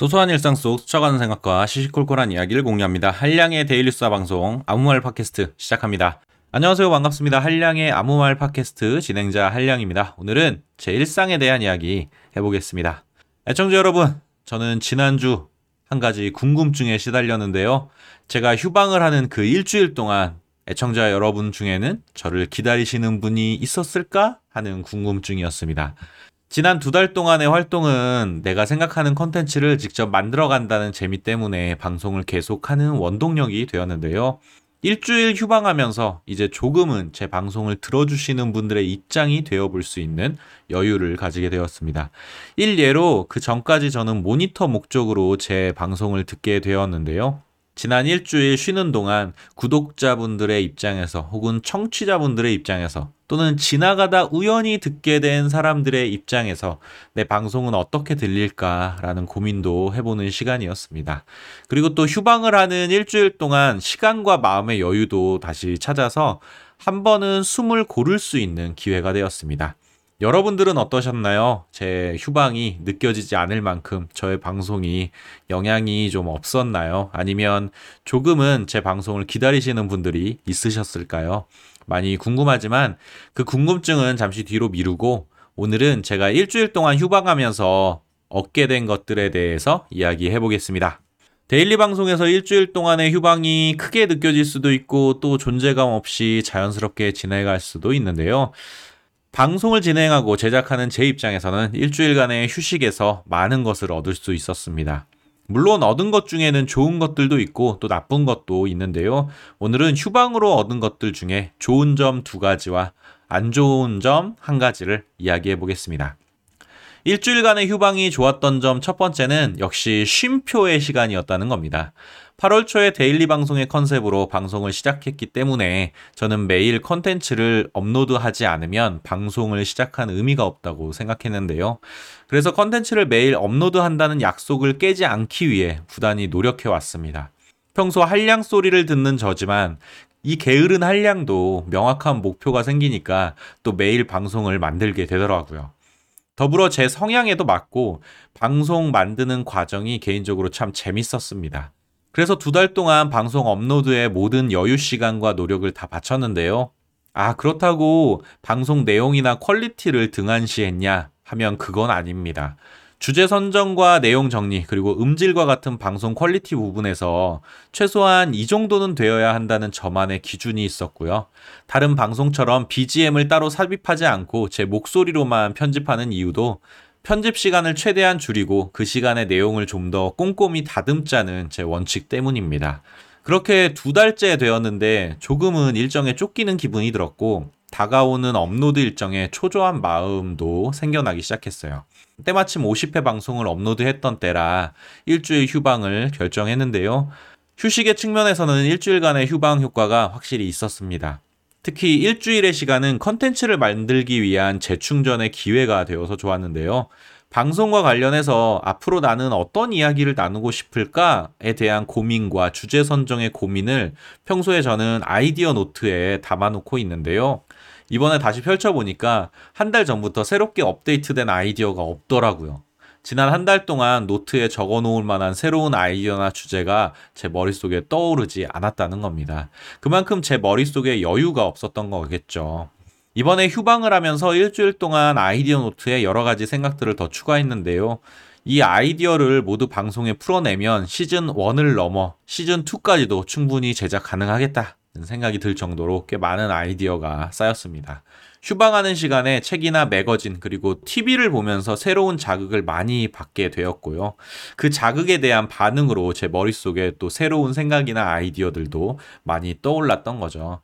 소소한 일상 속 스쳐가는 생각과 시시콜콜한 이야기를 공유합니다. 한량의 데일리 수사 방송 아무 말 팟캐스트 시작합니다. 안녕하세요. 반갑습니다. 한량의 아무 말 팟캐스트 진행자 한량입니다. 오늘은 제 일상에 대한 이야기 해보겠습니다. 애청자 여러분, 저는 지난주 한 가지 궁금증에 시달렸는데요. 제가 휴방을 하는 그 일주일 동안 애청자 여러분 중에는 저를 기다리시는 분이 있었을까 하는 궁금증이었습니다. 지난 두 달 동안의 활동은 내가 생각하는 컨텐츠를 직접 만들어 간다는 재미 때문에 방송을 계속하는 원동력이 되었는데요. 일주일 휴방하면서 이제 조금은 제 방송을 들어주시는 분들의 입장이 되어볼 수 있는 여유를 가지게 되었습니다. 일예로 그 전까지 저는 모니터 목적으로 제 방송을 듣게 되었는데요. 지난 일주일 쉬는 동안 구독자분들의 입장에서 혹은 청취자분들의 입장에서 또는 지나가다 우연히 듣게 된 사람들의 입장에서 내 방송은 어떻게 들릴까라는 고민도 해보는 시간이었습니다. 그리고 또 휴방을 하는 일주일 동안 시간과 마음의 여유도 다시 찾아서 한 번은 숨을 고를 수 있는 기회가 되었습니다. 여러분들은 어떠셨나요? 제 휴방이 느껴지지 않을 만큼 저의 방송이 영향이 좀 없었나요? 아니면 조금은 제 방송을 기다리시는 분들이 있으셨을까요? 많이 궁금하지만 그 궁금증은 잠시 뒤로 미루고 오늘은 제가 일주일 동안 휴방하면서 얻게 된 것들에 대해서 이야기해 보겠습니다. 데일리 방송에서 일주일 동안의 휴방이 크게 느껴질 수도 있고 또 존재감 없이 자연스럽게 지나갈 수도 있는데요. 방송을 진행하고 제작하는 제 입장에서는 일주일간의 휴식에서 많은 것을 얻을 수 있었습니다. 물론 얻은 것 중에는 좋은 것들도 있고 또 나쁜 것도 있는데요. 오늘은 휴방으로 얻은 것들 중에 좋은 점 두 가지와 안 좋은 점 한 가지를 이야기해 보겠습니다. 일주일간의 휴방이 좋았던 점 첫 번째는 역시 쉼표의 시간이었다는 겁니다. 8월 초에 daily 방송의 컨셉으로 방송을 시작했기 때문에 저는 매일 컨텐츠를 업로드하지 않으면 방송을 시작한 의미가 없다고 생각했는데요. 그래서 컨텐츠를 매일 업로드한다는 약속을 깨지 않기 위해 부단히 노력해 왔습니다. 평소 한량 소리를 듣는 저지만 이 게으른 한량도 명확한 목표가 생기니까 또 매일 방송을 만들게 되더라고요. 더불어 제 성향에도 맞고 방송 만드는 과정이 개인적으로 참 재밌었습니다. 그래서 두 달 동안 방송 업로드에 모든 여유 시간과 노력을 다 바쳤는데요. 아, 그렇다고 방송 내용이나 퀄리티를 등한시했냐 하면 그건 아닙니다. 주제 선정과 내용 정리, 그리고 음질과 같은 방송 퀄리티 부분에서 최소한 이 정도는 되어야 한다는 저만의 기준이 있었고요. 다른 방송처럼 BGM을 따로 삽입하지 않고 제 목소리로만 편집하는 이유도 편집 시간을 최대한 줄이고 그 시간의 내용을 좀 더 꼼꼼히 다듬자는 제 원칙 때문입니다. 그렇게 두 달째 되었는데 조금은 일정에 쫓기는 기분이 들었고 다가오는 업로드 일정에 초조한 마음도 생겨나기 시작했어요. 때마침 50회 방송을 업로드했던 때라 일주일 휴방을 결정했는데요. 휴식의 측면에서는 일주일간의 휴방 효과가 확실히 있었습니다. 특히 일주일의 시간은 컨텐츠를 만들기 위한 재충전의 기회가 되어서 좋았는데요. 방송과 관련해서 앞으로 나는 어떤 이야기를 나누고 싶을까에 대한 고민과 주제 선정의 고민을 평소에 저는 아이디어 노트에 담아놓고 있는데요. 이번에 다시 펼쳐보니까 한 달 전부터 새롭게 업데이트된 아이디어가 없더라고요. 지난 한 달 동안 노트에 적어 놓을 만한 새로운 아이디어나 주제가 제 머릿속에 떠오르지 않았다는 겁니다. 그만큼 제 머릿속에 여유가 없었던 거겠죠. 이번에 휴방을 하면서 일주일 동안 아이디어 노트에 여러 가지 생각들을 더 추가했는데요. 이 아이디어를 모두 방송에 풀어내면 시즌 1을 넘어 시즌 2까지도 충분히 제작 가능하겠다. 생각이 들 정도로 꽤 많은 아이디어가 쌓였습니다. 휴방하는 시간에 책이나 매거진 그리고 TV를 보면서 새로운 자극을 많이 받게 되었고요. 그 자극에 대한 반응으로 제 머릿속에 또 새로운 생각이나 아이디어들도 많이 떠올랐던 거죠.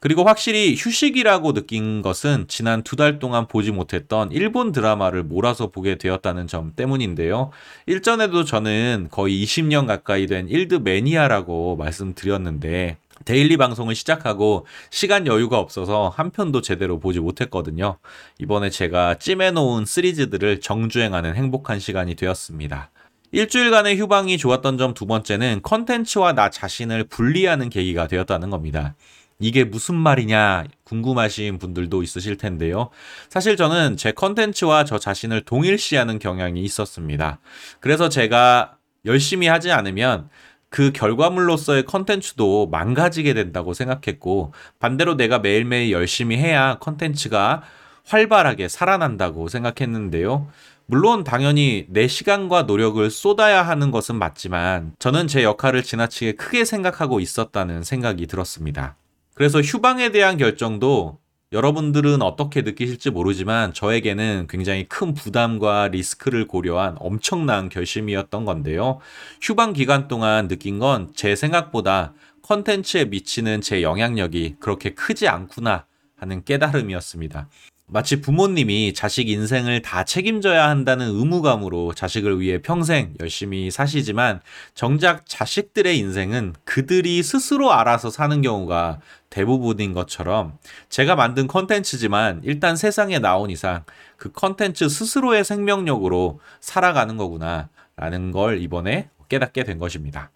그리고 확실히 휴식이라고 느낀 것은 지난 두 달 동안 보지 못했던 일본 드라마를 몰아서 보게 되었다는 점 때문인데요. 일전에도 저는 거의 20년 가까이 된 일드 매니아라고 말씀드렸는데 데일리 방송을 시작하고 시간 여유가 없어서 한 편도 제대로 보지 못했거든요. 이번에 제가 찜해놓은 시리즈들을 정주행하는 행복한 시간이 되었습니다. 일주일간의 휴방이 좋았던 점 두 번째는 컨텐츠와 나 자신을 분리하는 계기가 되었다는 겁니다. 이게 무슨 말이냐 궁금하신 분들도 있으실 텐데요. 사실 저는 제 컨텐츠와 저 자신을 동일시하는 경향이 있었습니다. 그래서 제가 열심히 하지 않으면 그 결과물로서의 컨텐츠도 망가지게 된다고 생각했고 반대로 내가 매일매일 열심히 해야 컨텐츠가 활발하게 살아난다고 생각했는데요. 물론 당연히 내 시간과 노력을 쏟아야 하는 것은 맞지만 저는 제 역할을 지나치게 크게 생각하고 있었다는 생각이 들었습니다. 그래서 휴방에 대한 결정도 여러분들은 어떻게 느끼실지 모르지만 저에게는 굉장히 큰 부담과 리스크를 고려한 엄청난 결심이었던 건데요. 휴방 기간 동안 느낀 건 제 생각보다 컨텐츠에 미치는 제 영향력이 그렇게 크지 않구나 하는 깨달음이었습니다. 마치 부모님이 자식 인생을 다 책임져야 한다는 의무감으로 자식을 위해 평생 열심히 사시지만 정작 자식들의 인생은 그들이 스스로 알아서 사는 경우가 대부분인 것처럼 제가 만든 컨텐츠지만 일단 세상에 나온 이상 그 컨텐츠 스스로의 생명력으로 살아가는 거구나 라는 걸 이번에 깨닫게 된 것입니다.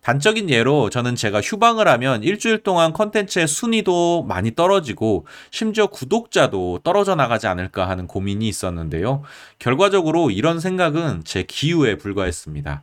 단적인 예로 저는 제가 휴방을 하면 일주일 동안 컨텐츠의 순위도 많이 떨어지고 심지어 구독자도 떨어져 나가지 않을까 하는 고민이 있었는데요. 결과적으로 이런 생각은 제 기우에 불과했습니다.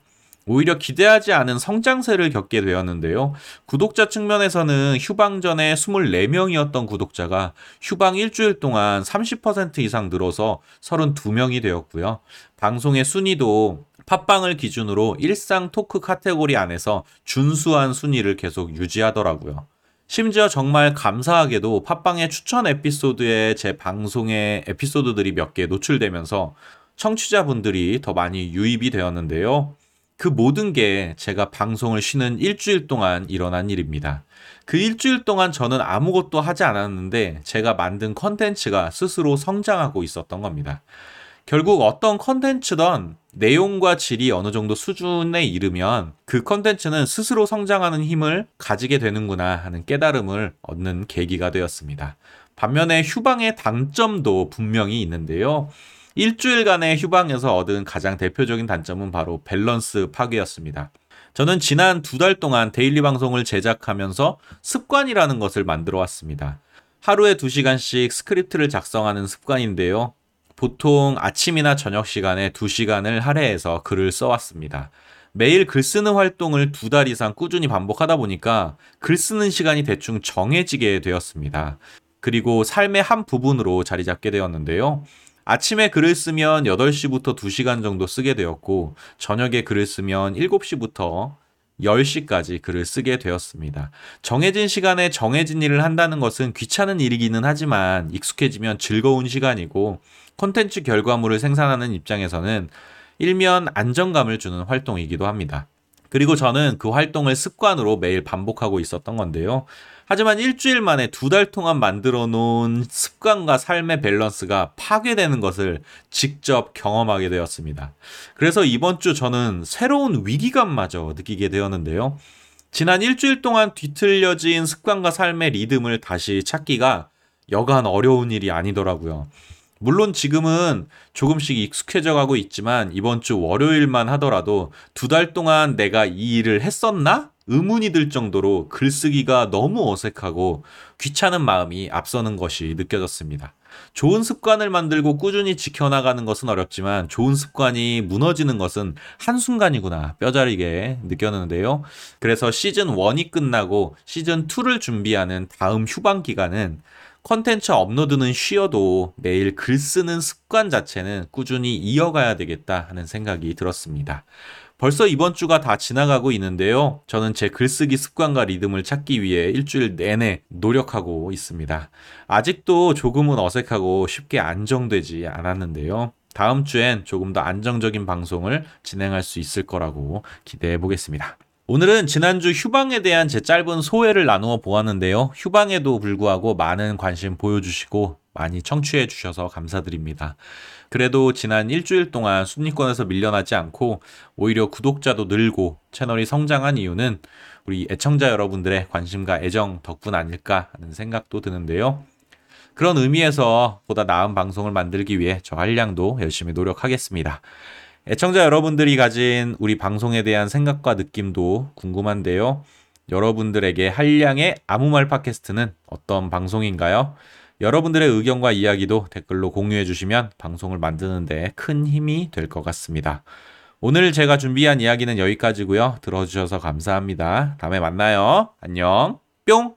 오히려 기대하지 않은 성장세를 겪게 되었는데요. 구독자 측면에서는 휴방 전에 24명이었던 구독자가 휴방 일주일 동안 30% 이상 늘어서 32명이 되었고요. 방송의 순위도 팟빵을 기준으로 일상 토크 카테고리 안에서 준수한 순위를 계속 유지하더라고요. 심지어 정말 감사하게도 팟빵의 추천 에피소드에 제 방송의 에피소드들이 몇 개 노출되면서 청취자분들이 더 많이 유입이 되었는데요. 그 모든 게 제가 방송을 쉬는 일주일 동안 일어난 일입니다. 그 일주일 동안 저는 아무것도 하지 않았는데 제가 만든 컨텐츠가 스스로 성장하고 있었던 겁니다. 결국 어떤 컨텐츠든 내용과 질이 어느 정도 수준에 이르면 그 컨텐츠는 스스로 성장하는 힘을 가지게 되는구나 하는 깨달음을 얻는 계기가 되었습니다. 반면에 휴방의 단점도 분명히 있는데요. 일주일간의 휴방에서 얻은 가장 대표적인 단점은 바로 밸런스 파괴였습니다. 저는 지난 두 달 동안 데일리 방송을 제작하면서 습관이라는 것을 만들어 왔습니다. 하루에 2시간씩 스크립트를 작성하는 습관인데요. 보통 아침이나 저녁 시간에 2시간을 할애해서 글을 써왔습니다. 매일 글 쓰는 활동을 두 달 이상 꾸준히 반복하다 보니까 글 쓰는 시간이 대충 정해지게 되었습니다. 그리고 삶의 한 부분으로 자리 잡게 되었는데요. 아침에 글을 쓰면 8시부터 2시간 정도 쓰게 되었고, 저녁에 글을 쓰면 7시부터 10시까지 글을 쓰게 되었습니다. 정해진 시간에 정해진 일을 한다는 것은 귀찮은 일이기는 하지만 익숙해지면 즐거운 시간이고 콘텐츠 결과물을 생산하는 입장에서는 일면 안정감을 주는 활동이기도 합니다. 그리고 저는 그 활동을 습관으로 매일 반복하고 있었던 건데요. 하지만 일주일 만에 두 달 동안 만들어 놓은 습관과 삶의 밸런스가 파괴되는 것을 직접 경험하게 되었습니다. 그래서 이번 주 저는 새로운 위기감마저 느끼게 되었는데요. 지난 일주일 동안 뒤틀려진 습관과 삶의 리듬을 다시 찾기가 여간 어려운 일이 아니더라고요. 물론 지금은 조금씩 익숙해져 가고 있지만 이번 주 월요일만 하더라도 두 달 동안 내가 이 일을 했었나? 의문이 들 정도로 글쓰기가 너무 어색하고 귀찮은 마음이 앞서는 것이 느껴졌습니다. 좋은 습관을 만들고 꾸준히 지켜나가는 것은 어렵지만 좋은 습관이 무너지는 것은 한순간이구나 뼈저리게 느꼈는데요. 그래서 시즌 1이 끝나고 시즌 2를 준비하는 다음 휴방 기간은 컨텐츠 업로드는 쉬어도 매일 글 쓰는 습관 자체는 꾸준히 이어가야 되겠다 하는 생각이 들었습니다. 벌써 이번 주가 다 지나가고 있는데요. 저는 제 글쓰기 습관과 리듬을 찾기 위해 일주일 내내 노력하고 있습니다. 아직도 조금은 어색하고 쉽게 안정되지 않았는데요. 다음 주엔 조금 더 안정적인 방송을 진행할 수 있을 거라고 기대해 보겠습니다. 오늘은 지난주 휴방에 대한 제 짧은 소회를 나누어 보았는데요. 휴방에도 불구하고 많은 관심 보여주시고 많이 청취해 주셔서 감사드립니다. 그래도 지난 일주일 동안 순위권에서 밀려나지 않고 오히려 구독자도 늘고 채널이 성장한 이유는 우리 애청자 여러분들의 관심과 애정 덕분 아닐까 하는 생각도 드는데요. 그런 의미에서 보다 나은 방송을 만들기 위해 저 한량도 열심히 노력하겠습니다. 애청자 여러분들이 가진 우리 방송에 대한 생각과 느낌도 궁금한데요. 여러분들에게 한량의 아무 말 팟캐스트는 어떤 방송인가요? 여러분들의 의견과 이야기도 댓글로 공유해 주시면 방송을 만드는데 큰 힘이 될 것 같습니다. 오늘 제가 준비한 이야기는 여기까지고요. 들어주셔서 감사합니다. 다음에 만나요. 안녕. 뿅!